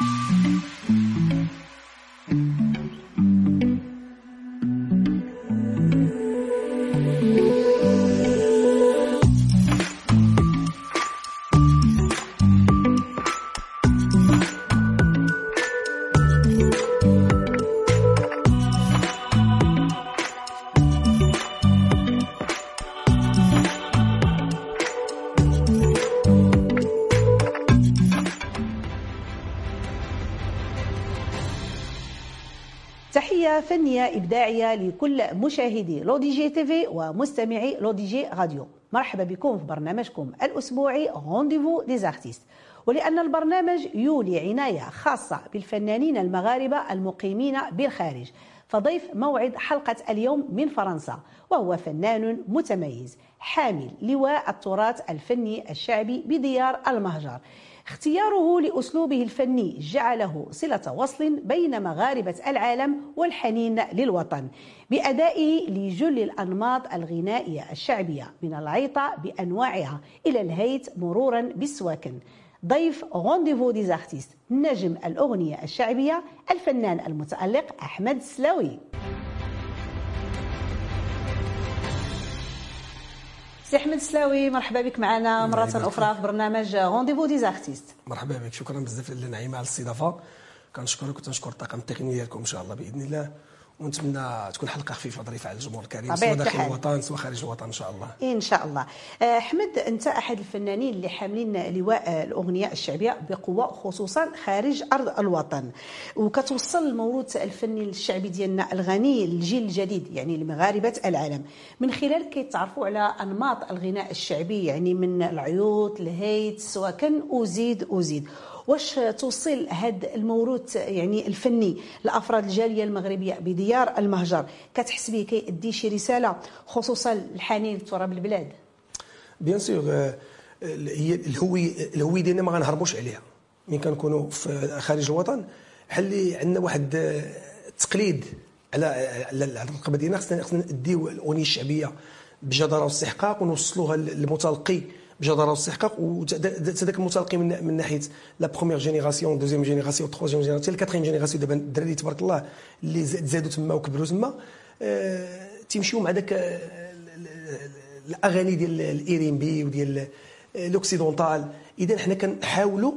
تحية فنية إبداعية لكل مشاهدي L'ODJ TV ومستمعي L'ODJ Radio. مرحبا بكم في برنامجكم الأسبوعي Rendez-vous des artistes ولأن البرنامج يولي عناية خاصة بالفنانين المغاربة المقيمين بالخارج. فضيف موعد حلقة اليوم من فرنسا وهو فنان متميز حامل لواء التراث الفني الشعبي بديار المهجر. اختياره لأسلوبه الفني جعله صلة وصل بين مغاربة العالم والحنين للوطن بأدائه لجل الأنماط الغنائية الشعبية من العيطة بأنواعها إلى الهيت مرورا بالسواكن ضيف Rendez-vous des artistes نجم الأغنية الشعبية الفنان المتألق أحمد سلاوي. سي أحمد سلاوي مرحبا بك معنا مرة أخرى في برنامج Rendez-vous des artistes مرحبا بك شكرا بزاف لنعيمه على الاستضافة. كنشكرك وتنشكر الطاقم التقني ديالكم إن شاء الله بإذن الله. ونتمنى تكون حلقة خفيفة ظريفة على الجمهور الكريم سواء داخل الوطن سواء خارج الوطن إن شاء الله. إن شاء الله. آه، احمد أنت أحد الفنانين اللي حاملين لواء الاغنيه الشعبية بقوة خصوصا خارج أرض الوطن. وكتوصل الموروث الفني الشعبي ديالنا الغني للجيل الجديد يعني لمغاربة العالم. من خلال كيتعرفوا على أنماط الغناء الشعبي يعني من العيوط الهيت السواكن وزيد وزيد واش توصل هذا الموروث يعني الفني لأفراد الجالية المغربية بديار المهجر؟ كتحس به كيأدي شي رسالة خصوصا الحنين لتراب البلاد؟ بيان سور euh, هي الهويه الهويه ديالنا ما غنهربوش عليها. ملي كنكونوا في خارج الوطن بحال عندنا واحد التقليد على على الرقبه ديالنا خصنا خصنا نديو الأغنية الشعبية بجدارة واستحقاق ونوصلوها للمتلقي بجداره واستحقاق وذاك المتلقي من, من ناحية la première génération deuxième génération troisième génération ال quatrième génération دابا الدراري تبارك الله اللي زادوا تما وكبروا تما. آه تيمشيو مع داك الأغاني ديال ال R'n'B وديال l'occidental اذا حنا كنحاولوا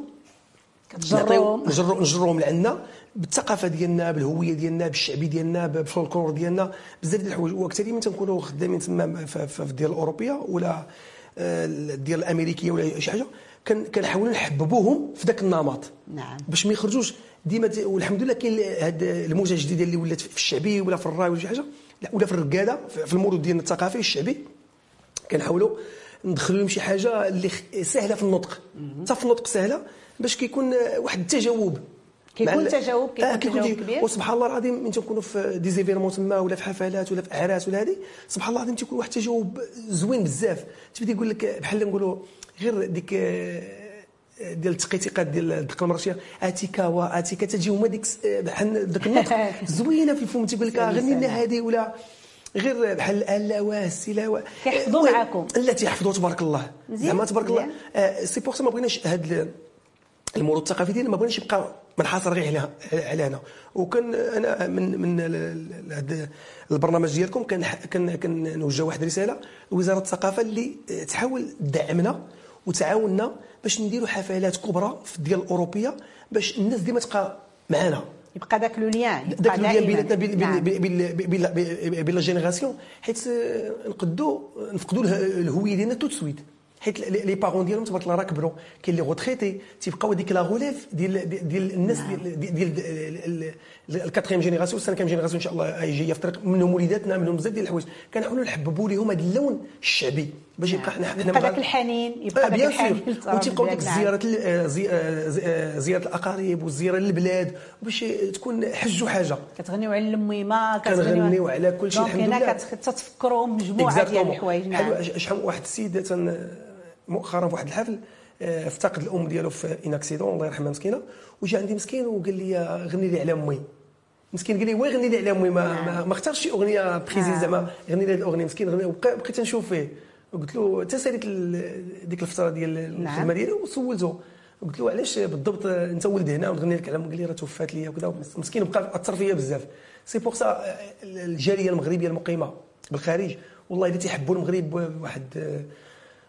نجروهم نجروهم لعندنا بالثقافة ديالنا بالهوية ديالنا بالشعبي ديالنا بالفولكلور ديالنا. بزاف ديال الحوايج. وكثير من تنكونوا خدامين تما في الديار الأوروبية ولا آه، ديال الأمريكية ولا شي حاجة كنحاولوا نحببوهم في ذاك النمط. نعم. باش ما يخرجوش. ديما والحمد لله كاين هاد الموجة الجديدة اللي ولات في الشعبي ولا في الراي ولا شي حاجة ولا في الرقادة في الموروث ديالنا الثقافي الشعبي. كنحاولوا ندخلوا لهم شي حاجة اللي سهلة في النطق. حتى في النطق سهلة باش كيكون واحد التجاوب. كيكون تجاوب كيكون آه تجاوب كبير. وسبحان الله العظيم من تنكونوا في des événements تما ولا في حفلات ولا في اعراس ولا هذه سبحان الله العظيم تيكون واحد التجاوب زوين بزاف. تبدا يقول لك بحال نقولوا غير ديك آه، ديال التقيتيقات ديال الدقه المرشية أتيكا واتيكا تجي هما ديك آه، بحال ذاك النطق زوينة في الفم. تيقول لك غني لنا هذه ولا غير بحال الا واسي كيحفظوا معاكم. لا تيحفظوا تبارك الله. زعما تبارك الله. c'est pour ça ما بغيناش هاد الموروث الثقافي ديالنا ما بغيناش يبقى منحصر غير هنا. وكان أنا من من البرنامج ديالكم كان كنوجه واحد الرساله لوزارة الثقافة اللي تحاول تدعمنا وتعاوننا باش نديروا حفلات كبرى في الديار الأوروبية باش الناس ديما تبقى معنا يبقى ذاك le lien ذاك le lien بيناتنا بين les générations حيت نقدو نفقدوا الهوية ديالنا tout de suite. حيت les parents ديالهم تبارك الله راه كبروا كاين les retraités تيبقاو هذيك la relève ديال ديال الناس ديال ديال ال quatrième génération ال cinquième génération إن شاء الله جاية في الطريق منهم وليداتنا منهم بزاف ديال الحوايج. كنحاولوا نحببوا لهم هذا اللون الشعبي باش يبقى حنا حنا يبقى الحنين يبقى ذاك الحنين وتيبقاو ديك الزيارات زيارة الأقارب والزيارة للبلاد باش تكون حج وحاجه كتغنيو على الميمة كنغنيو على كل شيء الحمد لله. هنا كتفكروا مجموعه ديال الحوايج نعم. شحال واحد السيد مؤخرا في واحد الحفل آه، افتقد الأم ديالو في un accident الله يرحمها مسكينة. وجا عندي مسكين وقال لي غني لي على أمي. مسكين قال لي وين غني لي على أمي ما, ما, ما اختارش شي أغنية précise نعم. زعما غني لي هذه الأغنية مسكين غني بقيت نشوف فيه. قلت له حتى ساليت ديك الفترة ديال الخدمه نعم. ديالي وسولته. قلت له علاش بالضبط أنت ولد هنا ونغني لك على قال لي راه توفات لي وكذا. مسكين بقى أثر فيا بزاف. c'est pour ça الجالية المغربية المقيمة بالخارج والله الا تيحبوا المغرب واحد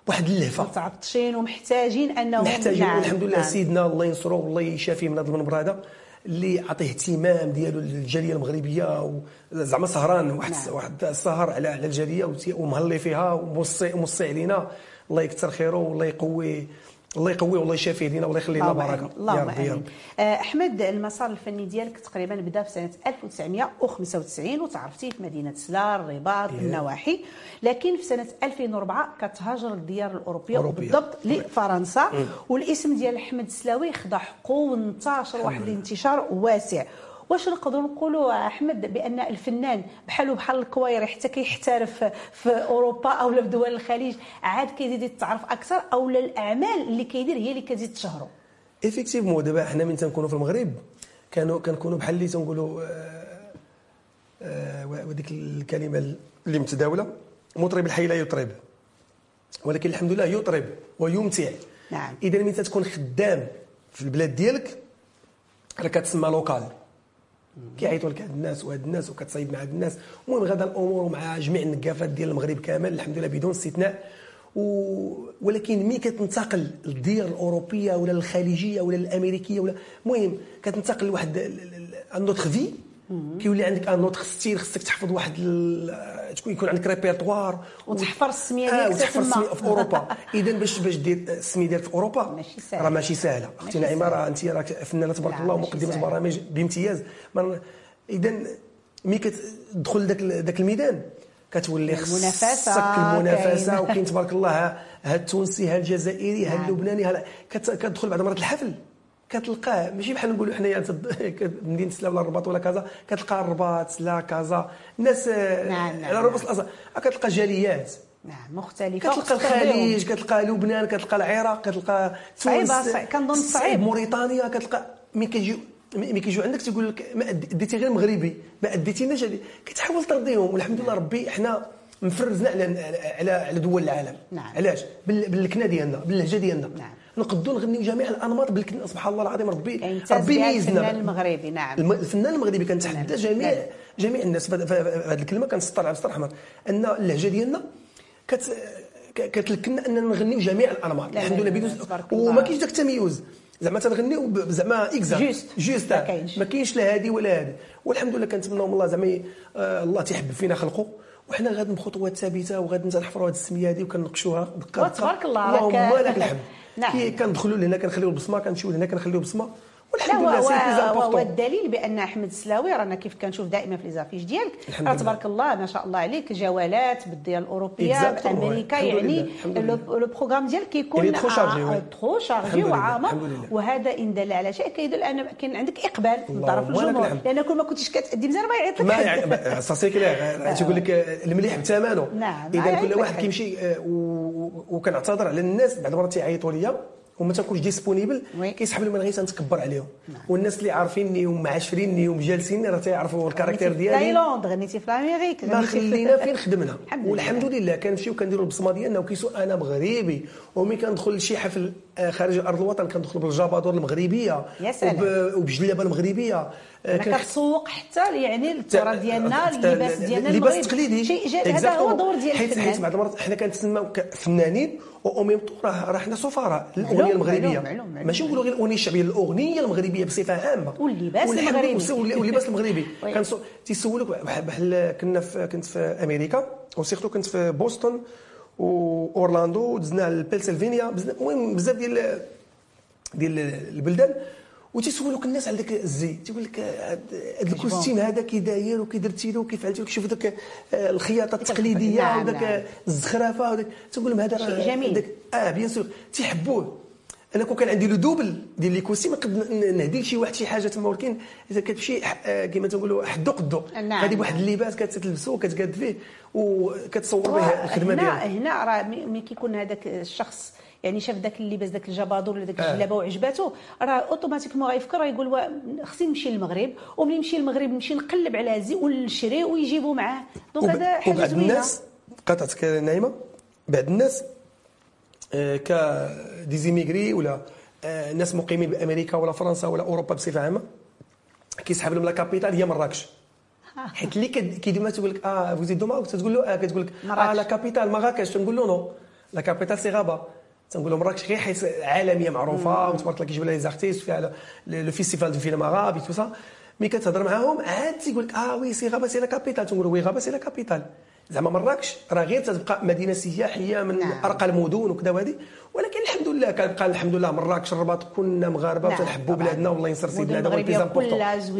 واحد اللهفة متعطشين ومحتاجين أنهم محتاجين نعم والحمد لله نعم. سيدنا الله ينصرو والله يشافيه من هذا المنبر هذا اللي عطيه اهتمام ديالو للجالية المغربية زعما سهران واحد نعم. واحد السهر على على الجالية ومهلي فيها وموصي موصي علينا الله يكثر خيره والله يقوي الله يقويه والله يشافيه لينا والله يخلي لنا بركة. اللهم آمين. آه، أحمد المسار الفني ديالك تقريبا بدأ في سنة 1995 وتعرفتي في مدينة سلا الرباط إيه. النواحي. لكن في سنة 2004 كتهاجر للديار الأوروبية أوروبية. وبالضبط لفرنسا. والاسم ديال أحمد السلاوي خدا حقه وانتشر واحد الانتشار واسع. واش نقدروا نقولوا أحمد بأن الفنان بحالو بحال الكواير حتى كيحترف في أوروبا أو في دول الخليج عاد كيزيد يتعرف أكثر أو الأعمال اللي كيدير هي اللي كتزيد تشهرو effectivement دابا حنا من تنكونوا في المغرب كانوا كنكونوا بحال اللي تنقولوا آه، آه، وديك الكلمة اللي متداوله مطرب الحي لا يطرب. ولكن الحمد لله يطرب ويمتع. نعم. إذا من تكون خدام في البلاد ديالك راه كتسمى local. كيعيطوا لك هاد الناس وهاد الناس وكتصايب مع هاد الناس المهم غدا الأمور ومع جميع النقافات ديال المغرب كامل الحمد لله بدون استثناء. و... ولكن ملي كتنتقل للديار الأوروبية ولا الخليجيه ولا الأمريكية ولا المهم كتنتقل لواحد une autre vie كيولي عندك un autre style خصك تحفظ واحد. تكون يكون عندك ريبرتوار وتحفر السمية ديالك وتحفر تما. السمية في أوروبا اذا باش باش دير السمية ديالك في أوروبا ماشي ساهل. راه ماشي سهلة أختي نعيمة. راه أنت راك فنانة تبارك الله ومقدمة. برامج بامتياز اذا ملي كتدخل ذاك ذاك الميدان كتولي خصك المنافسة كاين. وكاين تبارك الله ها التونسي ها الجزائري ها نعم. اللبناني ها كتدخل بعد مرات الحفل كتلقاه ماشي بحال نقولوا حنايا تد- مدينة سلا ولا الرباط ولا كذا كتلقى الرباط سلا كازا الناس آه، نعم، نعم، على رؤوس الأصل كتلقى جاليات. نعم مختلفة كتلقى الخليج كتلقى لبنان كتلقى العراق كتلقى صعيبة، تونس صعيب- كنظن صعيب. موريتانيا كتلقى ملي كيجيو ملي كيجيو عندك تيقول لك ما اديتي غير مغربي ما اديتيناش. كتحاول ترضيهم والحمد لله ربي حنا مفرزنا على على على دول العالم. نعم. علاش؟ بال- باللكنه ديالنا باللهجة ديالنا. نعم. نقدروا نغنيو جميع الأنماط بالكن سبحان الله العظيم ربي كيمتاز ربي ميزنا الفنان المغربي نعم. الفنان المغربي كنتحدى. جميع نعم. جميع الناس. في هذه الكلمة كنسطر على احمر أن اللهجة ديالنا كت كتلكنا أننا نغنيو جميع الأنماط. لا، الحمد لله تبارك الله. وما كاينش داك التميز زعما تنغنيو زعما exact. juste. juste. ما كاينش. لا هادي ولا هادي. والحمد لله كنتمناو من الله زعما آه، الله تيحبب فينا خلقه وحنا غادي بخطوات ثابته وغادي نحفروا هذه السمية هذه وكننقشوها دقه وتبارك الله، اللهم لك الحمد. نعم. كي كندخلوا لهنا كنخليو البصمة كنمشيو لهنا كنخليو بصمه والحمد لله c'est plus هو, هو important الدليل بأن أحمد السلاوي رانا كيف كنشوف دائما في les affiches ديالك راه. تبارك الله ما شاء الله عليك جولات بالديار الأوروبية بأمريكا يعني. le programme ديالك كيكون trop chargé الحمد لله، وعامر. وهذا إن دل على شيء كيدل أن كاين عندك إقبال من طرف الجمهور. لأن كل ما كنتيش كتأدي مزيان ما يعيط لك ما حد. يعني c'est clair تيقول لك آه، المليح بثمنه نعم، إذا كل واحد حد. كيمشي آه، وكنعتذر على الناس بعض المرات تيعيطوا ليا وما تنكونش disponible. كيسحب غير تنتكبر عليهم. والناس اللي عارفيني ومعاشريني ومجالسيني راه تيعرفوا ال caractère غنيتي في ديالي. تايلاند غنيتي في الامريك ما خلينا فين خدمنا. والحمد لله كنمشيو كنديروا البصمة ديالنا وكيسو أنا مغربي وملي كندخل لشي حفل خارج أرض الوطن كندخل بالجابادور المغربية يا سلام. وب- وبالجلابه المغربية آه، كتسوق حتى يعني التراث ديالنا اللباس ديالنا اللباس. التقليدي شيء هذا هو Exactement. دور ديال حيت حيت بعض المرات حنا كنتسماو كفنانين أو ميم طون راه راه حنا سفراء للاغنيه المغربية. ماشي نقولوا غير الأغنية الشعبية الأغنية المغربية بصفة عامة واللباس المغربي. واللباس المغربي. كان تيسولك بحال بحال كنا في كنت في أمريكا و surtout كنت في بوسطن واورلاندو ودزنا لبنسلفانيا المهم بزاف ديال ديال البلدان وتيسولوك الناس على ذاك الزي تيقول لك هاد ال costume هذا كي داير وكي درتي له وكيف عملتي له كيشوف ذاك الخياطة التقليدية نعم، وداك نعم. الزخرفه تقول لهم هذا جميل. آه bien sûr تيحبوه أنا كون كان عندي le double ديال les costumes نقد ن- نهدي لشي واحد شي حاجة تما ولكن إذا كتمشي آه، كما تنقولوا حدو قدو نعم، هذه بواحد. اللباس كتلبسو وكتقاد فيه وكتصور به الخدمة هنا ديالك هنا راه مي- ملي كيكون هذاك الشخص يعني شاف ذاك اللباس ذاك الجبادور ولا ذاك آه. الجلابه وعجباتو راه automatiquement غيفكر غيقول خصني نمشي للمغرب وملي نمشي للمغرب نمشي نقلب على زي ونشري ويجيبوا معاه donc هذا حاجة وبعض زوينة الناس قطعتك نايمة بعض الناس آه، ك des immigrés ولا آه، ناس مقيمين بأمريكا ولا فرنسا ولا أوروبا بصفة عامة كيسحب لهم la capitale هي مراكش. حيت اللي كيديما تقول لك آه فوزي دوما تقول له آه كتقول لك آه. la capitale مراكش تنقول له non la capitale c'est Rabat تنقول له مراكش غير حيت عالمية معروفة وتبارك الله كيجيب لها les artistes فيها le- festival du film عربي tout ça mais كتهضر معاهم عاد تيقول لك آه oui c'est Rabat c'est la capitale تنقول oui Rabat c'est la capitale زعما مراكش راه غير تتبقى مدينة سياحية من نعم. أرقى المدن وكذا وهذه ولكن الحمد لله كنبقى الحمد لله مراكش الرباط كنا مغاربة نعم، وتنحبوا. بلادنا والله ينصر هذا هو البيز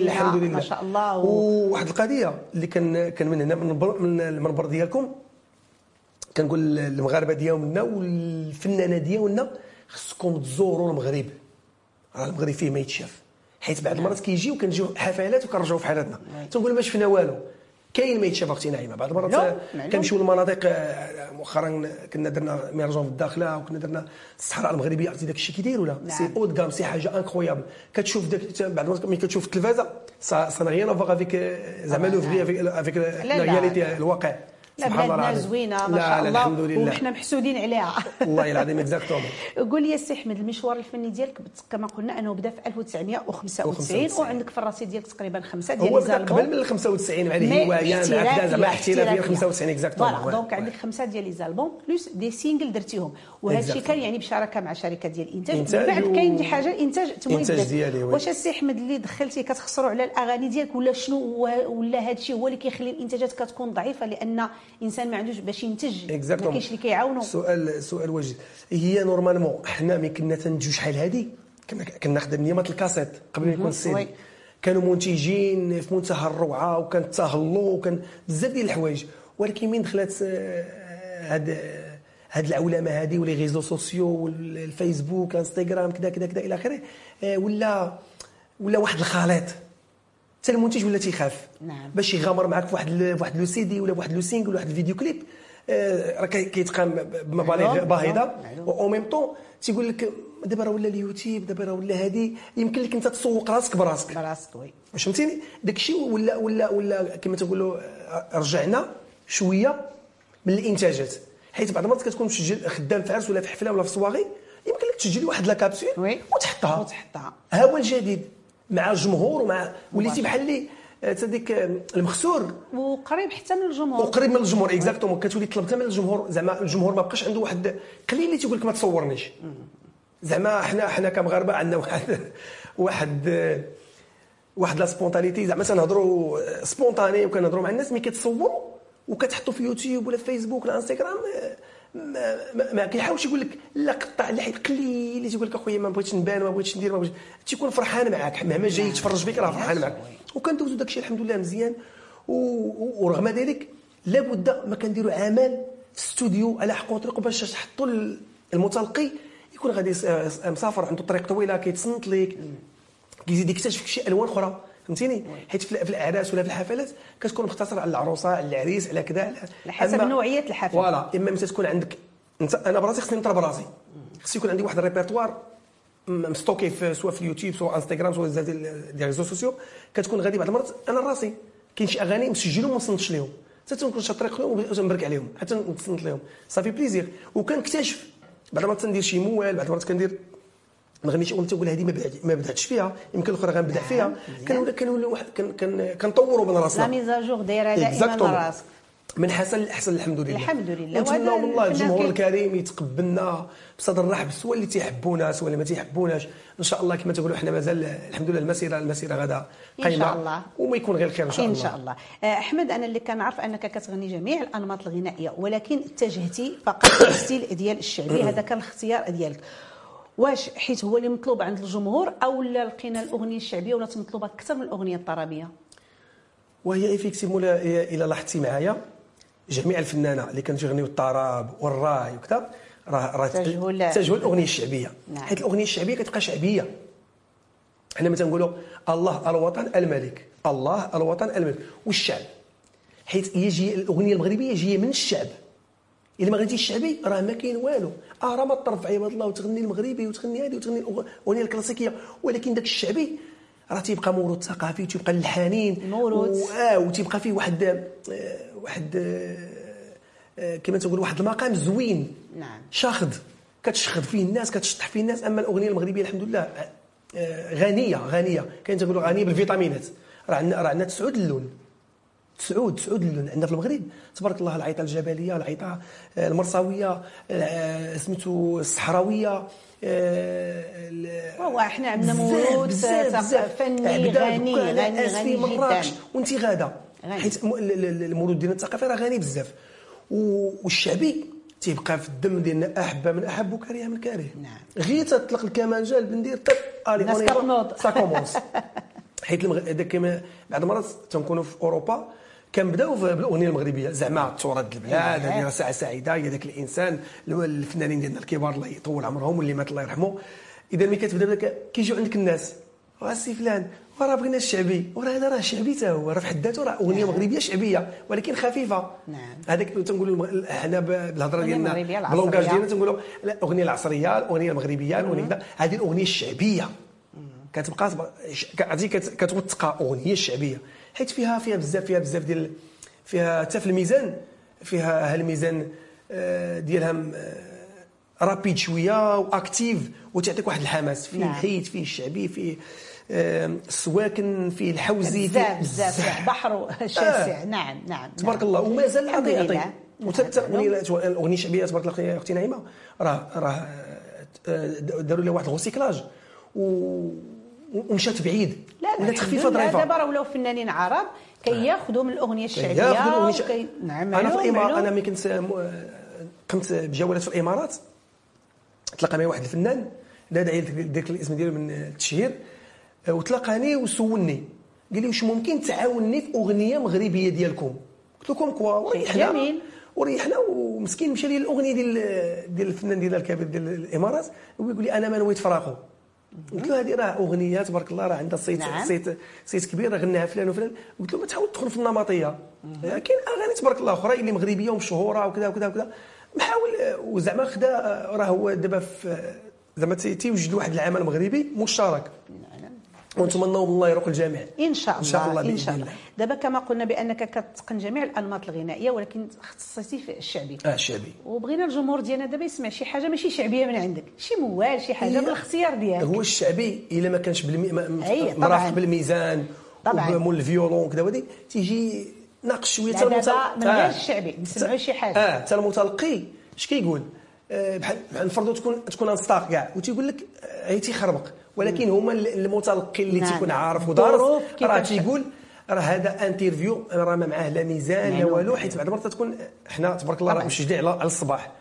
الحمد لله. ما شاء الله، و- وواحد القضية اللي كان كان من هنا من المنبر ديالكم. كنقول للمغاربة ديالنا والفنانة ديالنا خصكم تزوروا المغرب. راه المغرب فيه ما يتشاف. حيت بعض المرات كيجيو كنجيو حفلات وكنرجعوا في حالتنا تنقول ما شفنا والو؟ كاين ما يتشاف أختي نعيمة بعض المرات. كنمشيو للمناطق آه، مؤخرا كنا درنا مهرجان في الداخلة وكنا درنا الصحراء المغربية عرفتي داك الشيء كيديروا لا نعم. c'est haut de gamme c'est حاجة incroyable كتشوف داك بعض المرات ملي كتشوف التلفازة ça rien à voir avec زعما le vrai avec. la réalité الواقع لا بلادنا. زوينة ما شاء الله الحمد لله وحنا محسودين عليها والله العظيم exactement قول لي السي احمد المشوار الفني ديالك كما قلنا أنه بدا في 1995 95. وعندك في الرصيد ديالك تقريبا خمسة ديال هو بدا قبل من ال 95 مع مي الهوايه مع بدا زعما احترافيه 95 exactement voilà donc عندك خمسة ديال les albums plus des singles درتيهم وهذا الشيء. كان يعني بشراكة مع شركة ديال الانتاج من بعد كاين دي حاجة الانتاج الذات. ديالي،. واش السي احمد اللي دخلتي كتخسروا على الأغاني ديالك ولا شنو ولا هذا الشيء هو اللي كيخلي الإنتاجات كتكون ضعيفة لأن إنسان ما عندوش باش ينتج ما كاينش اللي كيعاونوا سؤال سؤال واجد. هي normalement حنا ملي كنا تنتجو شحال هادي كنا كناخذ نيمات الكاسيت قبل ما يكون. السيدي كانوا منتجين في منتهى الروعة وكان تهلو وكان بزاف ديال الحوايج. ولكن من دخلت آه، هاد هاد العولمه هذه ولي réseaux sociaux والفيسبوك الانستغرام كذا كذا كذا إلى آخره آه، ولا ولا واحد الخليط. حتى المنتج ولا تيخاف. نعم. باش يغامر معك في واحد ال- في واحد le CD ولا في واحد le single ولا واحد الفيديو كليب. آه، راه كي- كيتقام بمبالغ باهظة. معلوم. و même temps تيقول لك دابا راه ولا اليوتيوب دابا راه ولا هذه يمكن لك انت تسوق راسك براسك. براسك oui. واش فهمتيني؟ داك الشيء ولا ولا ولا كما تقولوا آه، رجعنا شوية من الإنتاجات. حيت بعض المرات كتكون مسجل خدام في عرس ولا في حفلة ولا في صواغي يمكن لك تسجل واحد la capsule. وتحطها. وتحطها. ها هو الجديد. مع الجمهور ومع وليتي بحال اللي آه، تديك آه، المخسور. وقريب حتى من الجمهور. وقريب من الجمهور exactement كتولي طلب حتى من الجمهور. زعما الجمهور ما بقاش عنده واحد قليل اللي تيقول لك ما تصورنيش. زعما حنا حنا كمغاربة عندنا واحد واحد واحد la spontanéité زعما تنهضروا spontané وكنهضروا مع الناس ملي كتصوروا وكتحطوا في يوتيوب ولا في فيسبوك ولا انستغرام ما, ما, ما كيحاولش يقول لك لا قطع لا حيت قليل تيقول لك أخويا ما بغيتش نبان ما بغيتش ندير ما بغيتش. تيكون فرحان معاك مهما جاي يتفرج فيك راه فرحان معاك. وكندوزو داكشي الحمد لله مزيان. ورغم ذلك لابد ما كنديروا عمل في الاستوديو على حق وطريق باش تحطوا ال- المتلقي. يكون غادي مسافر عنده طريق طويلة كيتصنت ليك. كيزيد يكتشف شي ألوان أخرى. فهمتيني؟ حيت في الاعراس ولا في الحفلات كتكون مختصرة على العروسة على العريس على كذا على حسب أما- نوعية الحفل. voilà إما متى تكون عندك أنت أنا براسي خصني نطرب راسي. خصني يكون عندي واحد الريبرتوار مستوكي في سواء في اليوتيوب سواء انستغرام سواء ديال réseaux sociaux كتكون غادي بعض المرات أنا راسي. كاين شي أغاني مسجلهم وما نصنتش لهم حتى تنكون شي طريق لهم ونبرك عليهم حتى نتصنت لهم صافي plaisir. وكنكتشف. بعض المرات تندير شي موال بعض المرات كندير ما غنيش تقول هذه ما بداتش فيها يمكن الأخرى غنبدأ فيها. كنولي كنولي واحد كن- كن- كنطوروا من لا راسنا mise à jour دايره دائما Exactement. راسك. من حسن لاحسن الحمد لله. الحمد لله. ونتمنى والله الفنان الجمهور الكريم يتقبلنا بصدر رحب سواء اللي تيحبونا سواء اللي ما تيحبوناش. إن شاء الله كما تقولوا إحنا مازال الحمد لله المسيره المسيرة غدا قايمة. شاء الله. وما يكون غير خير إن شاء إن الله. شاء الله. آه، أحمد أنا اللي كنعرف أنك كتغني جميع الأنماط الغنائية ولكن اتجهتي فقط لل style ديال الشعبي. هذا كان الاختيار ديالك. واش حيت هو اللي مطلوب عند الجمهور أو لا لقينا الأغنية الشعبية ولات مطلوبة أكثر من الأغنية الطربية؟ وهي effectivement إلى لاحظتي معايا. جميع الفنانة اللي كانوا يغنيوا الطرب والراي وكذا راه راه اتجهوا ل- اتجهوا الأغنية الشعبية. نعم. حيت الأغنية الشعبية كتبقى شعبية. حنا ما تنقولوا الله الوطن الملك الله الوطن الملك والشعب. حيت هي جاية الأغنية المغربية جاية من الشعب. إلا ما غنيتيش الشعبي راه ما كاين والو. آه راه ما تطرف عباد الله وتغني المغربي وتغني هذه وتغني الاغنيه الكلاسيكية. ولكن داك الشعبي راه تيبقى موروث ثقافي وتيبقى الحنين الموروث. و- آه وتيبقى فيه واحد آه، واحد آه، آه، كما تقول واحد المقام زوين. نعم. شاخد. كتشخط فيه الناس كتشطح فيه الناس. أما الأغنية المغربية الحمد لله غنية غنية. كاين تقولوا غنية بالفيتامينات. راه عندنا راه عندنا تسعود اللون. تسعود تسعود عندنا في المغرب. تبارك الله العيطة الجبلية العيطة آه، المرصاويه آه، سميتو الصحراوية هو إحنا عندنا موروث فني غني غني غني جدا. وانت غادة. حيت الموروث ديالنا الثقافي راه غني بزاف. والشعبي تيبقى في الدم ديالنا أحبة من أحب وكره من كاره نعم. غير تطلق الكمانجه البندير طب كتنوض ça commence حيت هذاك كما بعض المرات تنكونوا في أوروبا كنبداو بالاغنيه المغربية. زعما تراث البلاد هذه راه ساعة سعيدة. هي ذاك الإنسان الفنانين ديالنا الكبار الله يطول عمرهم واللي مات الله يرحمه. إذا ملي كتبدا كيجيو عندك الناس. سي فلان وراه بغينا الشعبي. وراه هذا راه شعبي حتى هو راه في حد ذاته راه أغنية نعم. مغربية شعبية ولكن خفيفة. نعم. هذاك تنقولوا حنا بالهضرة ديالنا باللونجاج ديالنا تنقولوا الاغنيه العصرية الأغنية المغربية الأغنية هذه الأغنية الشعبية. كتبقى كتوثق أغنية الشعبيه حيت فيها فيها بزاف فيها بزاف ديال فيها حتى في الميزان فيها هالميزان آه، ديالها آه، رابيد شوية واكتيف وتعطيك واحد الحماس. فيه نعم. الحيت فيه الشعبي فيه السواكن فيه الحوزي بزاف بزاف بحر شاسع آه. نعم نعم تبارك الله. ومازال يعطي يعطي وحتى الاغنيه الشعبيه تبارك الله أختي نعيمة. راه راه داروا لها واحد الغوسيكلاج ومشات بعيد. لا لا ولات خفيفه ظريفه دابا راه ولاو فنانين عرب كياخذوا من الأغنية الشعبية الاغنيه الشعبيه نعم أنا في الامارات أنا ملي كنت قمت بجولات في الإمارات تلاقى معي واحد الفنان لا داعي لذكر الاسم ديالو من التشهير وتلاقاني وسولني. قال لي واش ممكن تعاونني في أغنية مغربية ديالكم؟ قلت لكم كوا؟ وريحنا. جميل. وريحنا ومسكين مشى لي الأغنية ديال ديال الفنان ديالنا الكبير ديال الإمارات ويقول لي أنا ما نويت فراقو. قلت له هذه راه اغنيه تبارك الله راه عندها صيت نعم. صيت صيت كبير راه غناها فلان وفلان. قلت له ما تحاول تدخل في النمطية. كاين أغاني تبارك الله أخرى اللي مغربية ومشهورة وكذا وكذا وكذا. محاول وزعما خدا راه هو دابا في زعما تيوجد واحد العمل مغربي مشترك. ونتمنى من الله يروق الجميع. إن شاء الله إن شاء الله, إن شاء الله. دابا كما قلنا بأنك كتقن جميع الأنماط الغنائية ولكن اختصيتي في الشعبي. آه الشعبي. وبغينا الجمهور ديالنا دابا يسمع شي حاجة ماشي شعبية من عندك شي موال شي حاجة بالاختيار ديالك. هو الشعبي إلا ما كانش بالمي... مرافق بالميزان طبعا. ومول الفيولون كذا ودي تيجي ناقص شوية حتى المتلقي من غير الشعبي نسمعوا شي حاجة. آه حتى المتلقي اش كيقول؟ آه بحال نفرضوا تكون تكون انستاق كاع وتيقول لك هي آه، تيخربق. ولكن هما المتلقي اللي نعم. تيكون عارف ودارس. راه تيقول راه هذا انترفيو راه ما معاه لا ميزان لا والو حيت بعض المرات تكون حنا تبارك الله راه مشجعين على الصباح.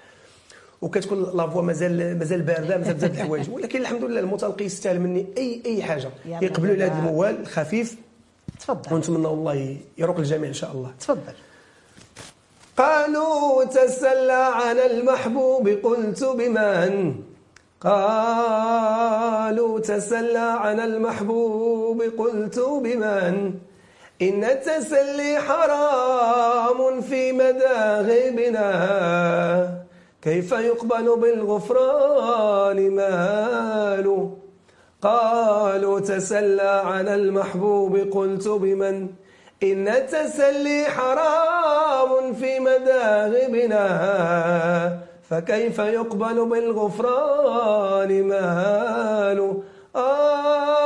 وكتكون لافوا مازال مازال باردة مازال بزاف الحوايج. ولكن الحمد لله المتلقي يستاهل مني اي أي حاجة. يقبلوا على هذا الموال الخفيف. تفضل. ونتمنى الله يروق الجميع إن شاء الله. تفضل. قالوا تسلى على المحبوب قلت بمن؟ قالوا تسلى عن المحبوب قلت بمن؟ إن التسلي حرام في مذاهبنا. كيف يقبل بالغفران مال؟ قالوا تسلى عن المحبوب قلت بمن؟ إن التسلي حرام في مذاهبنا. فكيف يقبل بالغفران مال آه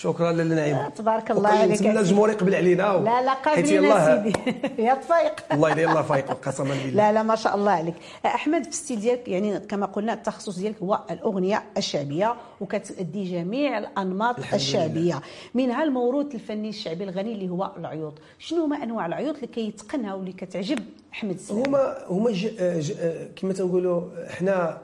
شكرا للنعيم. تبارك الله عليك نتمنى الجمهور يقبل علينا. لا لا قابلين سيدي. يا طفيق الله الله فايق قسما بالله. لا لا ما شاء الله عليك. أحمد في الستيل ديالك يعني كما قلنا التخصص ديالك هو الأغنية الشعبية وكتأدي جميع الأنماط الشعبية. منها الموروث الفني الشعبي الغني اللي هو العيوط. شنو هما أنواع العيوط اللي كيتقنها واللي كتعجب أحمد السلام هما هما كما تنقولوا حنا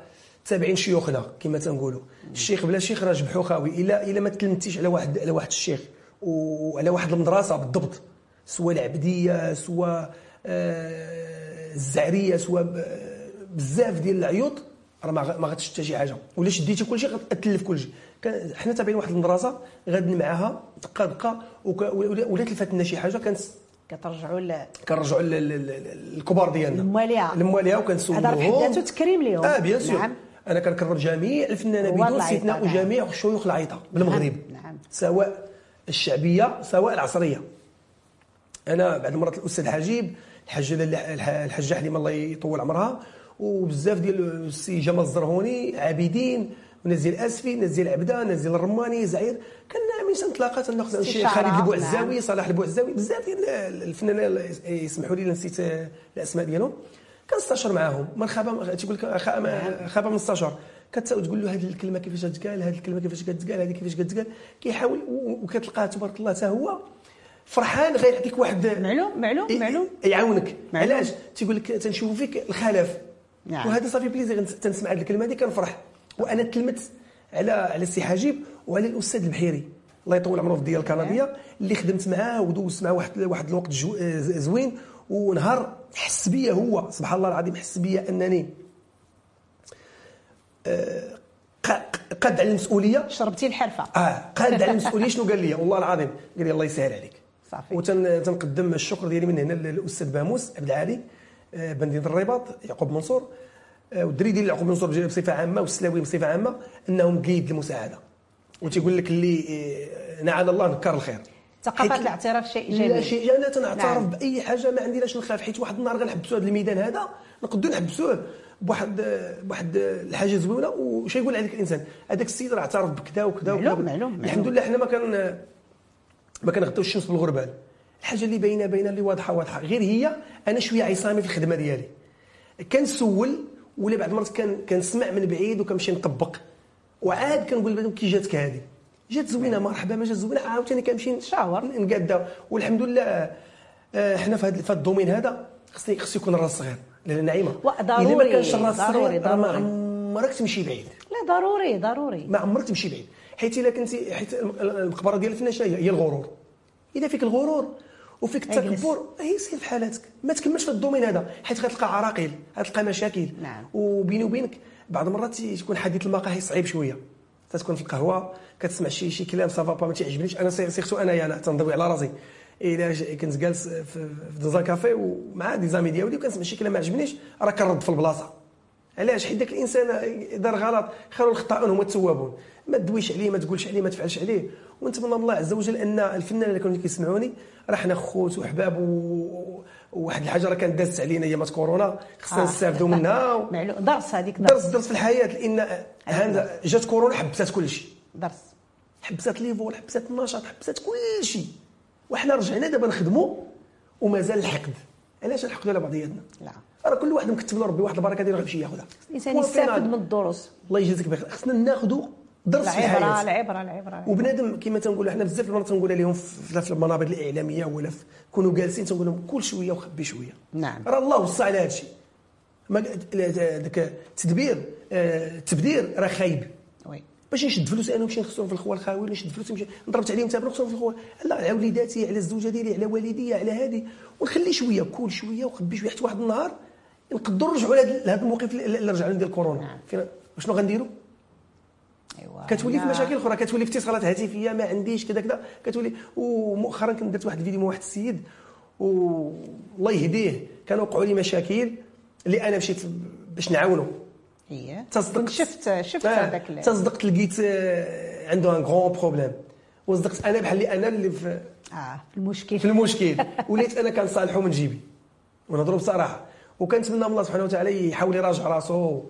تابعين شيوخنا كما تنقولوا. الشيخ بلا شيخ راه جبحو خاوي إلا إلا ما تلمتيش على واحد على واحد الشيخ وعلى واحد المدرسة بالضبط سواء العبدية سواء آه، الزعرية سواء بزاف ديال العيوط راه ما غاتش حتى شي حاجة. ولا شديتي كل شيء غتلف كل شيء. حنا تابعين واحد المدرسة غادي معاها دقة دقة ولا تلفات لنا شي حاجة كانت كترجعوا ل كنرجعوا للكبار ديالنا. المواليها المواليها وكنسولوهم. هذا بحد ذاته تكريم لهم آه بيان سور. نعم. أنا كنكرم جميع الفنانين بدون استثناء جميع شيوخ العيطة بالمغرب. نعم. سواء الشعبية سواء العصرية. أنا بعد مرات الأستاذ حجيب الحاجة الحاجة حليمه الله يطول عمرها وبزاف ديال السي جمال الزرهوني عابدين ديال أسفي ناس ديال عبدة ناس ديال الرماني زعير. كان من تنتلاقى تناخذ شي خالد البوعزاوي نعم. صلاح البوعزاوي بزاف ديال الفنانين يسمحوا لي نسيت الأسماء ديالهم. كنستشر معاهم. من خاب تيقول لك خاب من استشار كتقول له هذه الكلمة كيفاش تتقال هذه الكلمة كيفاش كتقال هذه كيفاش كتقال. كيحاول وكتلقاه تبارك الله حتى هو فرحان غيعطيك واحد معلوم معلوم معلوم. يعاونك. علاش؟ تيقول لك تنشوف فيك الخلف. نعم. وهذا صافي plaisir تنسمع هذه الكلمة هذه كنفرح وأنا تلمت على على السي حاجيب وعلى الأستاذ البحيري. الله يطول عمره في الديار الكندية. اللي خدمت معاه ودوزت معاه واحد واحد الوقت زوين. ونهار حس بيا هو. سبحان الله العظيم حس بيا أنني آه، قاد على المسؤولية. شربتي الحرفة. آه قاد على المسؤولية. شنو قال لي؟ والله العظيم قال لي الله يسهل عليك. صافي. وتنقدم الشكر ديالي من هنا للأستاذ باموس عبد العالي آه، بندين الرباط يعقوب منصور. آه، والدري ديال يعقوب منصور بصفة عامة والسلاوي بصفة عامة أنهم قيد المساعدة. وتيقول لك اللي نعاد الله نكر الخير. ثقافة الاعتراف شيء جميل. لا شيء أنا تنعترف نعم. بأي حاجة ما عندي لاش نخاف حيت واحد النهار غنحبسوا هذا الميدان هذا نقدروا نحبسوه بواحد بواحد الحاجة زوينة وش يقول عليك الإنسان هذاك السيد راه اعترف بكذا وكذا معلوم معلوم الحمد لله حنا ما كان ما كنغطيوش الشمس بالغربال الحاجة اللي باينة باينة اللي واضحة واضحة. غير هي أنا شوية عصامي في الخدمة ديالي. كنسول ولا بعض المرات كنسمع من بعيد وكنمشي نطبق. وعاد كنقول كي جاتك هذه جات زوينة مرحبا ما جات زوينة عاوتاني كنمشي نشاور نقادا والحمد لله آه، حنا في هذا ال domaine هذا خصني خص يكون الراس صغير لأن نعيمة. ضروري ما كانش الراس صغير ما عمرك تمشي بعيد. لا ضروري ضروري. ما عمرك تمشي بعيد. حيت إلا كنتي حيت المقبرة ديال الفنان هي الغرور. إذا فيك الغرور وفيك التكبر هي سير في حالاتك ما تكملش في ال domaine هذا حيت غتلقى عراقيل غتلقى مشاكل. نعم. وبيني وبينك بعض المرات تكون حديث المقاهي صعيب شوية. تكون في القهوة كتسمع شي شي كلام سافا با ما تعجبنيش أنا surtout أنايا أنا تنضوي على راسي. إلا كنت جالس في دوزا كافي ومع des amis ديالي وكنسمع شي كلام ما عجبنيش. راه كنرد في البلاصة. علاش؟ حيت داك الإنسان دار غلط خير الخطاؤون هما التوابون ما تدويش عليه ما تقولش عليه ما تفعلش عليه. ونتمنى الله عز وجل أن الفنان اللي كانوا كيسمعوني راه حنا خوت وحباب و... وواحد الحاجة راه كانت دازت علينا ايامات كورونا خصنا آه. نستافدوا منها درس هذيك درس درس. درس في الحياة لأن هذا جات كورونا حبسات كل شيء درس. حبسات ليفول حبسات النشاط حبسات كل شيء وحنا رجعنا دابا نخدموا ومازال الحقد. علاش نحقدوا على بعضياتنا؟ لا. راه كل واحد مكتب له ربي واحد البركة ديالو غيمشي ياخذها. الإنسان يستافد من الدروس. الله يجازيك بخير. خصنا ناخذوا درس الحياة العبرة العبرة وبنادم كما تنقولوا حنا بزاف المرات تنقولها لهم في المنابر الإعلامية ولا كونوا جالسين تنقول لهم كل شوية وخبي شوية. نعم. راه الله وصى على هذا الشيء ذاك التدبير آه، التبذير راه خايب. وي. باش نشد فلوس أنا نمشي نخصهم في الخوال الخاوي نشد فلوس نمشي نضربت عليهم تابع نخصهم في الخوال. لا على وليداتي على الزوجة ديالي على والدي على هذه ونخلي شوية كل شوية وخبي شوية حتى واحد النهار نقدروا نرجعوا لهذا الموقف اللي رجعنا ديال كورونا نعم. شنو غنديروا؟ ايوا كتولي في مشاكل أخرى كتولي في اتصالات هاتفية ما عنديش كذا كذا. كتولي ومؤخرا كنت درت واحد الفيديو مع واحد السيد والله يهديه. كانوا وقعوا لي مشاكل اللي أنا مشيت باش نعاونو هي. تصدقت؟ شفت شفت آه، هذاك تصدقت لقيت آه، عنده ان غرون بروبليم وصدقت أنا بحال اللي أنا اللي في آه في المشكل. في المشكل. وليت أنا كنصالحو من جيبي ونهضروا بصراحه وكنتمنى من الله سبحانه وتعالى يحاول يراجع راسو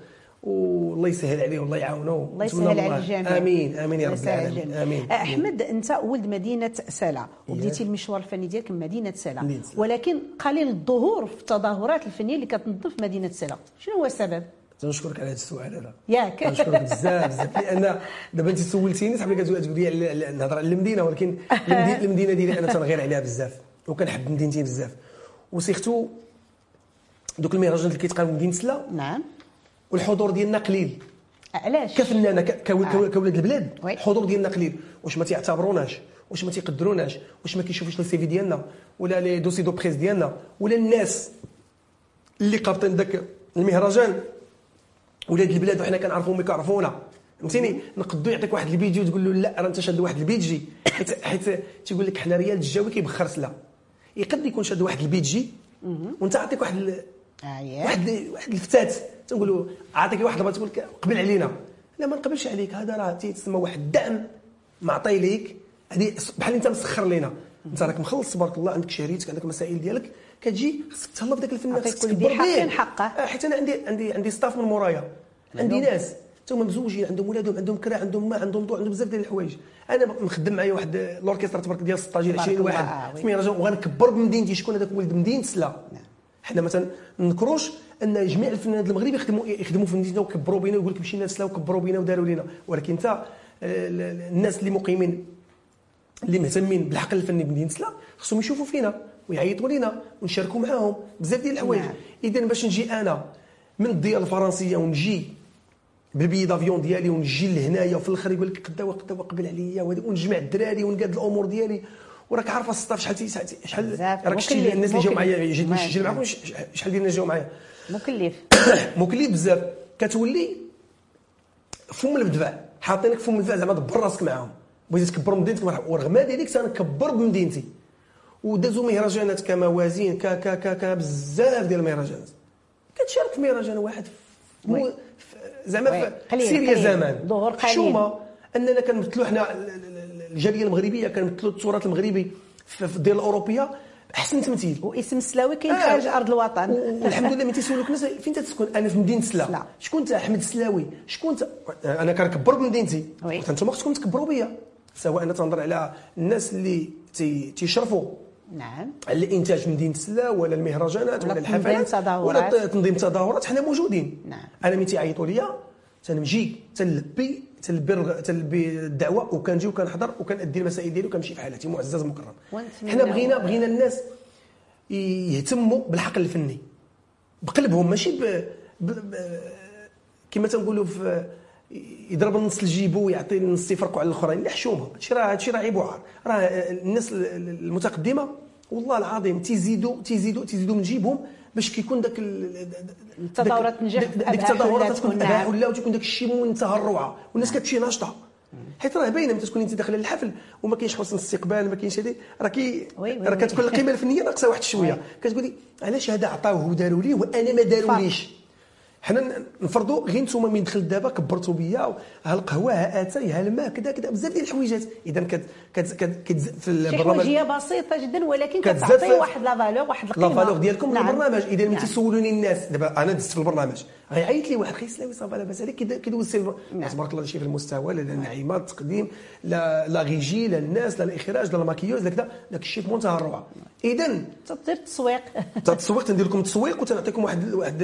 والله يسهل عليه والله يعاونه. الله يسهل على الجميع. آمين آمين يا رب العالمين. آمين أحمد أنت ولد مدينة سلا وبديتي المشوار الفني ديالك من مدينة سلا ولكن قليل الظهور في التظاهرات الفنية اللي كتنظم في مدينة سلا شنو هو السبب؟ تنشكرك على هذا السؤال هذا. ياك. تنشكرك بزاف بزاف. لأن دابا أنت سولتيني صاحبي كتقول لي نهضر على المدينة ولكن المدينة ديالي أنا تنغير عليها بزاف وكنحب مدينتي بزاف. و surtout دوك المهرجانات اللي كيتقام في مدينة سلا نعم. والحضور ديالنا قليل. علاش؟ كفنانه آه. كولاد البلاد. الحضور ديالنا قليل. واش ما تيعتبروناش؟ واش ما تيقدروناش؟ واش ما كيشوفوش les CV ديالنا؟ ولا les dossiers de presse ديالنا؟ ولا الناس اللي قابطين داك المهرجان؟ ولاد البلاد وحنا كنعرفوهم كيعرفونا فهمتيني؟ نقدو يعطيك واحد الفيديو تقول له لا راه انت شاد واحد البيتجي حيت حيت تيقول لك حنا ريال الجاوي كيبخر سلا. يقد يكون شاد واحد البيتجي وانت عطيك واحد آه واحد واحد الفتات تنقول له عاطيك واحد بغا تقول لك قبل علينا. لا ما نقبلش عليك هذا راه تيتسمى واحد الدعم معطي ليك. هذه بحال انت مسخر لينا. انت راك مخلص تبارك الله عندك شهريتك عندك مسائل ديالك. كتجي خصك تهلا في ذاك الفنان عطيك خصك تكبر به حقه. آه، حيت أنا عندي عندي عندي ستاف من مورايا. عندي ناس تما مزوجين عندهم ولادهم عندهم كرا عندهم ما عندهم ضوء عندهم بزاف ديال الحوايج. أنا مخدم معايا واحد الأوركسترا تبارك ديال 16 تبارك 20 الله، واحد. آه،. في مهرجان وغنكبر بمدينتي شكون هذاك ولد مدينة سلا. حنا مثلا نذكروش أن جميع الفنانين المغرب يخدموا يخدموا في مدينتنا وكبروا بينا ويقول لك مشينا لسلا وكبروا بينا وداروا لينا. ولكن أنت آه، ال- ال- الناس اللي مقيمين اللي مهتمين بالحقل الفني بمدينة سلا خصهم يشوفوا فينا ويعيطوا لينا ونشاركوا معاهم بزاف ديال الحوايج. نعم. اذا باش نجي أنا من الديار الفرنسية ونجي بال billet d'avion ديالي ونجي لهنايا وفي الآخر يقول لك cadeau cadeau قبل عليا ونجمع الدراري ونقاد الأمور ديالي. وراك عارفة ال staff شحال تي- شحال. راك شتي مكلف، الناس اللي جاو. معايا جيت نسجل معاكم شحال ديال الناس جاو معايا؟ مكلف. مكلف بزاف. كتولي فم البدفع. حاطينك فم البدفع زعما دبر راسك معاهم. بغيتي تكبر مدينتك مرحبا. ورغم ذلك تنكبر بمدينتي. ودازوا مهرجانات كموازين ك ك ك ك بزاف ديال المهرجانات. كتشارك في مهرجان واحد زعما. في سيريا. زمان. ظهور قليل. حشومه أننا كنمثلوا حنا الجالية المغربية كنمثلوا التراث المغربي في الديار الأوروبية أحسن تمثيل. واسم السلاوي كاين آه. خارج أرض الوطن. والحمد لله من تيسولوك الناس فين تسكن؟ أنا في مدينة سلا. شكون انت أحمد السلاوي؟ شكون انت أنا كنكبر بمدينتي. أنتم خصكم تكبروا بيا. سواء أنا تنهضر على الناس اللي تي- تيشرفوا. نعم. على الإنتاج في مدينة سلا ولا المهرجانات ولا الحفلات. ولا تنظيم تظاهرات حنا موجودين. نعم. أنا من تيعيطوا ليا تنمشي تنلبي تلبي الرغ- تلبي الدعوة وكنجي وكنحضر وكنأدي المسائل ديالي وكنمشي في حالتي. معزز مكرم حنا بغينا بغينا الناس يهتموا بالحقل الفني. بقلبهم ماشي ب... ب... ب... كما تنقولوا في يضرب النص لجيبو ويعطي النص يفرقوا على الآخرين. لا حشومه هادشي راه هادشي راه عيب وعار راه الناس المتقدمة والله العظيم تيزيدوا تيزيدوا تيزيدوا من جيبهم. باش كيكون داك ال- التظاهرات داك بأبعاد التظاهرات تكون نعم. ولا وتكون داك الشيء منتهى الروعه والناس كتمشي ناشطة حيت راه باينة ملي تكون انت داخله للحفل وما كاينش حسن استقبال ما كاينش هذه راه كي راه. كتكون القيمة الفنية ناقصة واحد شوية كتقولي علاش هذا عطاوه وداروا ليه وأنا ما داروليش حنا نفرضوا غير نتوما من دخلت دابا كبرتوا بيا ها القهوة ها آتاي ها الماء كذا كذا بزاف ديال الحويجات اذا كت كت كت كت في البرنامج حوايج هي بسيطة جدا ولكن كتزاد كتعطي واحد la valeur واحد القيمة la valeur ديالكم نعم. البرنامج اذا ملي نعم. تيسولوني الناس دابا أنا دزت في البرنامج غيعيط لي واحد خيسلاوي ça va لاباس عليك كيد- كيدوز نعم. تبارك الله شي في المستوى لا النعيمه التقديم لا la régie لا الناس لا الإخراج لا ال maquilleuse لا كذا داك الشيء في منتهى الروعة. اذا تدير التسويق التسويق تندير لكم التسويق وتنعطيكم واحد واحد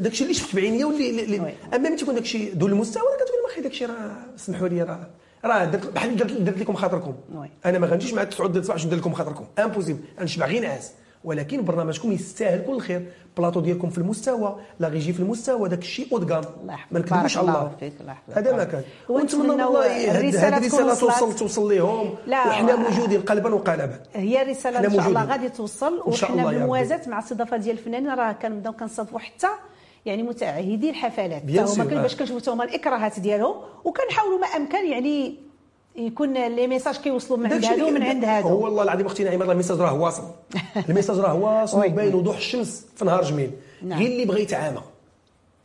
داك الشيء اللي شفت بعينيا واللي. أما ملي تكون داك الشيء دون المستوى راه كتقول ما أخي داك الشيء راه سمحوا لي راه راه بحال درت, لكم خاطركم. أنا ما غنجيش مع تعود الصباح باش ندير لكم خاطركم. impossible غنشبع غير نعاس. ولكن برنامجكم يستاهل كل خير بلاطو ديالكم في المستوى la régie في المستوى داك الشيء الله يحفظك. ما نكذبوش على الله. هذا ما كان ونتمنى والله تكون الرساله. توصل توصل لهم وحنا موجودين قلبا وقالبا هي رسالة إن شاء الله. غادي توصل وحنا بالموازاه مع الاستضافه ديال الفنانين راه كنبداو كنصاوبوا حتى يعني متعهدي الحفلات هما. باش كنشوفوا هما الإكراهات ديالهم وكنحاولوا ما أمكن يعني يكون les messages كيوصلوا من عند داكشي هادو ومن عند هو هادو والله العظيم أختي نعيمه ال message راه واصل. ال message راه واصل. وباين وضوح الشمس في نهار جميل. نعم. غير اللي بغى يتعامى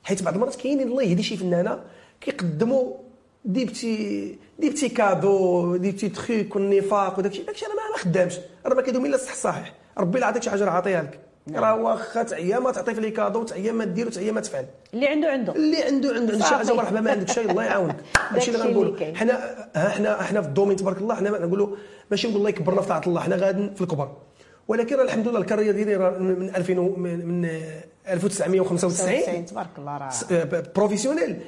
حيت بعض المرات كاينين الله يهدي شي فنانة كيقدموا des petits des petits cadeaux des petits trucs والنفاق وداك الشيء داك الشيء راه ما- خدامش. راه ما كيدوم إلا الصح صحيح ربي اللي عطيك شي حاجة راه عاطيها لك. راه واخا تعيا ما تعطي في les cadeaux تعيا ما دير وتعيا ما تفعل. اللي عنده عنده. اللي عنده عنده. شي حاجة صافي. مرحبا ما عندك شيء الله يعاونك. هادشي اللي غنقولوا. حنا حنا حنا في ال domaine تبارك الله حنا نقولوا ماشي نقول الله يكبرنا في طاعة الله حنا غادي في الكبر. ولكن الحمد لله ال carrière ديالي من 2000 و- من من 1995 99 تبارك الله راه professionnel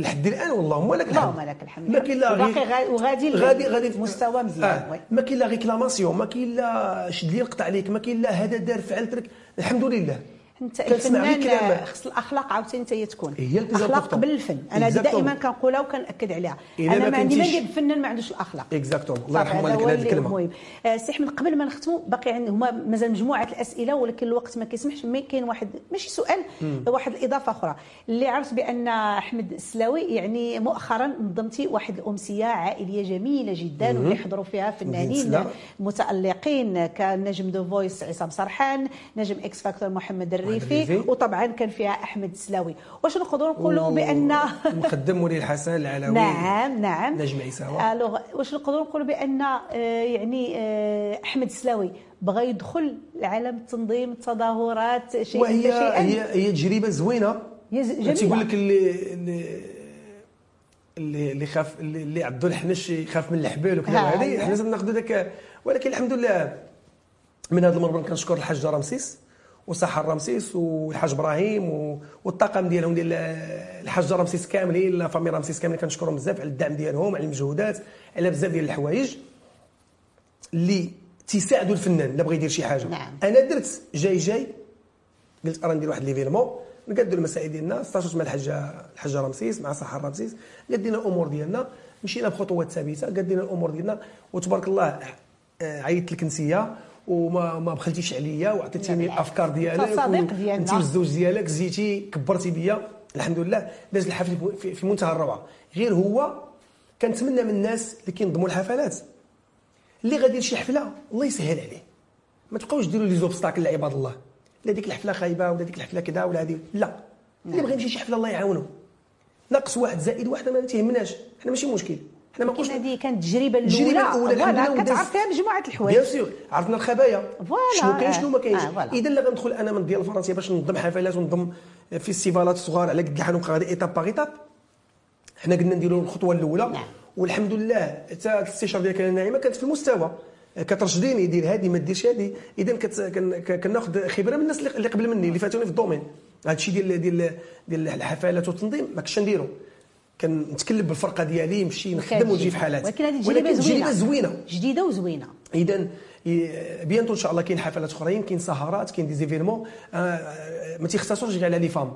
لحد الآن واللهم لك الحمد. اللهم لك الحمد. ما كاين لا غير غا- وغادي غادي غادي في- مستوى مزيان، oui. ما كاين la réclamation ما كاين لا شد لي القطع عليك ما كاين لا هذا دار فعلت لك الحمد لله. انت الفنان كلام. خص الأخلاق عاوتاني هي تكون. هي ال plus أخلاق important. قبل الفن أنا. دائما كنقولها وكنأكد عليها. أنا ما عندي ما ندير بفنان ما عندوش الأخلاق. exactement الله يرحم والديك هذه الكلمة. مهم آه، سي إحمد قبل ما نختموا باقي عندي هما مازال مجموعة الأسئلة ولكن الوقت ما كيسمحش mais كاين واحد ماشي سؤال واحد الإضافة أخرى. اللي عرفت بأن أحمد السلاوي يعني مؤخرا نظمتي واحد الأمسية عائلية جميلة جدا واللي حضروا فيها فنانين. متألقين. كنجم دو فويس عصام سرحان نجم إكس فاكتور محمد الريفي. وطبعا كان فيها أحمد السلاوي واش نقدروا نقولوا بان المقدم ولي الحسن العلوي نعم نعم نجم عيساوة. الوغ واش نقدروا نقولوا بأن آه، يعني آه، أحمد السلاوي بغى يدخل لعالم التنظيم التظاهرات شيئا وهي فشيئا هي هي تجربة زوينة جميلة. تيقول لك اللي اللي اللي اللي خاف اللي عضو الحنش يخاف من الحبال وكذا هذه. حنا لازم ناخذ ذاك ولكن الحمد لله من هذا المنبر كنشكر الحاج رمسيس وسحر رمسيس والحاج إبراهيم والطاقم ديالهم ديال الحاج رمسيس كاملين la famille رمسيس كاملين كنشكرهم بزاف على الدعم ديالهم على المجهودات على بزاف ديال الحوايج اللي تيساعدوا الفنان إلا بغى يدير شي حاجة نعم. أنا درت جاي جاي قلت ارا ندير واحد l'événement نقادوا المسائل ديالنا استاشرت مع الحاجة الحاجة رمسيس مع سحر رمسيس قدينا الأمور ديالنا مشينا بخطوات ثابتة قدينا الأمور ديالنا وتبارك الله آه، عيطت لك نسية وما ما بخلتيش عليا وعطيتيني بالعكس. الأفكار ديالك صديق ديالنا. انت والزوج ديالك زيتي كبرتي بيا. الحمد لله داز الحفل في- منتهى الروعة. غير هو كنتمنى من الناس اللي كينظموا الحفلات. اللي غادي شي حفلة الله يسهل عليه. ما تبقاوش ديروا les obstacles لعباد الله. لا ديك الحفلة خايبة ولا ديك الحفلة كذا ولا هذه لا. اللي بغى يمشي شي حفلة الله يعاونو ناقص واحد زائد واحد ما تيهمناش. حنا ماشي مشكل. حنا ما نقولش هذه كانت التجربة التجربة الأولى الاولى الحمد لله voilà كتعرف فيها مجموعة ديال الحوايج سور عرفنا الخبايا. voilà، شنو كاين. شنو ما كاينش. آه،. إذا لا غندخل أنا من ديال فرنسا باش ننظم حفلات وننظم festivalات صغار على قد الحنوق غادي étape par étape حنا قلنا نديروا الخطوة الأولى. نعم. والحمد لله حتى الاستشاره ديالك أنا نعيمة كانت في المستوى. كترشديني دير هذه ما ديرش هذه. إذا كت- كن- ك- كناخذ خبرة من الناس اللي اللي قبل مني اللي فاتوني في الدومين. هذا الشيء ديال ديال ديال الحفلات والتنظيم ما كنتش نديرو. كنتكلم بالفرقة ديالي نمشي نخدم ونجي في حالات ولكن هذه تجربه زوينة. زوينة. جديدة وزوينة. اذا بيانتو إن شاء الله كاين حفلات أخرين كاين سهرات كاين دي زيفيرمون آه، ما تيختصروش غير على لي فام.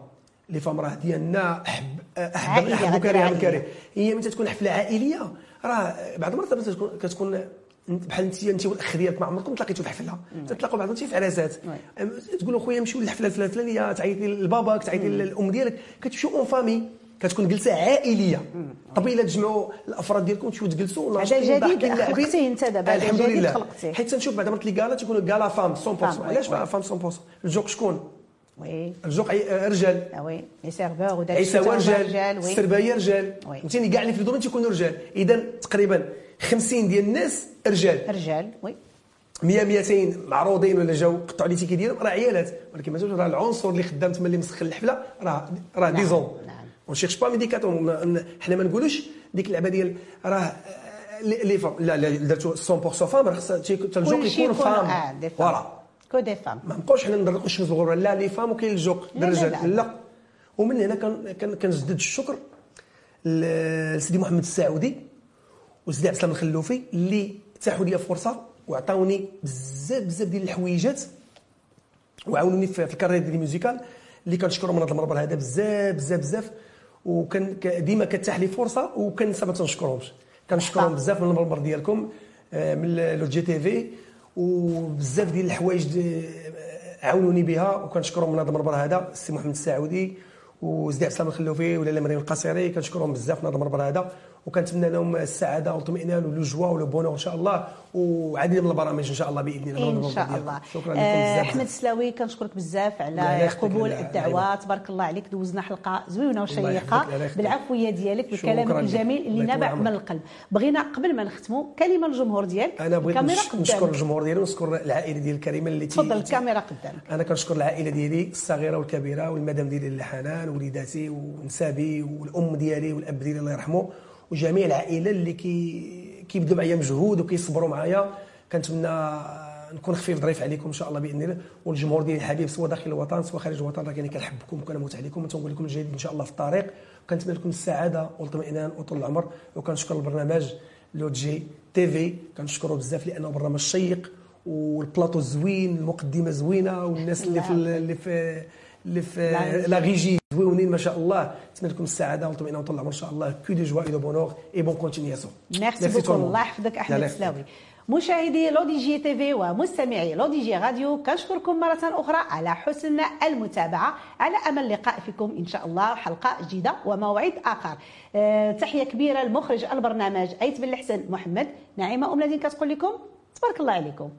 لي فام راه ديالنا احب احب احب غير كريهه من. كريه هي متى تكون حفلة عائلية؟ راه بعض المرات كتكون بحال انت انت والأخ ديالك ما عمركم تلاقيتوا في حفلة. تتلاقوا بعض في عراسات أم، تقولوا خويا نمشيو للحفلة الفلان- الفلانيه تعيطي لباباك تعيطي للأم ديالك. كتمشيو en famille. كتكون جلسة عائلية. طبيله تجمعوا الأفراد ديالكم تمشيو تجلسوا ناشطين، جديد. خلقتيه انت دابا، الحمد لله. خلقتيه. حيت تنشوف بعض المرات les galas تيكونوا gala femmes 100% femmes، علاش oui، oui. femmes 100% الجوق شكون؟ oui. الجوق عي- رجال. ah oui les serveurs وداك عيساوى رجال رجال oui. السربايه رجال. oui. فهمتيني كاع اللي في ال domaine تيكونوا رجال. إذا تقريبا 50 ديال الناس رجال. رجال oui. 100 200 معروضين ولا جاو قطعوا les tickets ديالهم. راه عيالات. ولكن ما راه العنصر اللي خدام تما اللي مسخن الحفلة راه راه نعم، disons. نعم. on cherche pas midi à quatorze heures حنا ما نقولوش ديك اللعبة ديال راه les femmes لا لا درتو 100% femmes راه خصها الجوق يكون femmes voilà que des femmes ما نبقاوش حنا نضرقوا الشمس بالغربال لا les femmes وكاين الجوق. الرجال لا. ومن هنا كنجدد الشكر لسيدي محمد السعودي وسيدي عبد السلام الخلوفي اللي اتاحوا لي فرصة وعطاوني بزاف بزاف ديال الحويجات وعاونوني في ال carrière ديالي musicale اللي كنشكرهم من هذا المنبر هذا بزاف بزاف بزاف. وكان ديما كتاح لي فرصة وكنسى ما تنشكرهمش. كنشكرهم بزاف من المنبر ديالكم آه، من لو جي تي في وبزاف ديال الحوايج دي- عاونوني بها وكنشكرهم من هذا المنبر هذا السي محمد السعودي وزيد عبد السلام الخلوفي ولا مريم القصيري كنشكرهم بزاف من هذا المنبر هذا. وكنتمنى لهم السعادة والاطمئنان ولو جوا ولو بونور إن شاء الله. وعديد من البرامج إن شاء الله بإذن الله إن شاء. الله. شكرا لكم آه، بزاف. أحمد السلاوي كنشكرك بزاف على قبول الدعوة. تبارك الله عليك دوزنا حلقة زوينة وشيقة. بالعفويه ديالك بالكلام لك. الجميل اللي نابع. من القلب. بغينا قبل ما نختموا كلمة للجمهور ديالك. أنا بغيت نشكر الجمهور ديالي ونشكر العائلة ديال الكريمه اللي تفضل الكاميرا قدامك. أنا كنشكر العائلة ديالي الصغيرة والكبيرة والمدام ديالي اللي حنان وليداتي ونسابي والأم ديالي والأب ديالي الله يرحمه. وجميع العائلة اللي كي كيبذلوا معايا مجهود وكيصبروا معايا. كنتمنى نكون خفيف ظريف عليكم إن شاء الله بإذن الله. والجمهور ديالي الحبيب سواء داخل الوطن سواء خارج الوطن راه كاني كنحبكم وكنموت عليكم. وتنقول لكم الجديد إن شاء الله في الطريق. وكنتمنى لكم السعادة والاطمئنان وطول العمر. وكنشكر البرنامج لو جي تي في. كنشكره بزاف لأنه برنامج شيق والبلاطو زوين المقدمة زوينة والناس اللي في اللي في اللي في لا. régie زوينين ما شاء الله. نتمنى لكم السعادة. والاطمئنان وطول العمر إن شاء الله. que de joie et de bonheur et bonne continuation merci beaucoup الله يحفظك احمد السلاوي مشاهدي لو دي جي تي في ومستمعي لو دي جي راديو كنشكركم مرة أخرى على حسن المتابعة على أمل اللقاء فيكم إن شا الله حلقة جديدة وموعد آخر أه تحية كبيرة لمخرج البرنامج عيت بن الحسن محمد نعيمة أم نادين كتقول لكم تبارك الله عليكم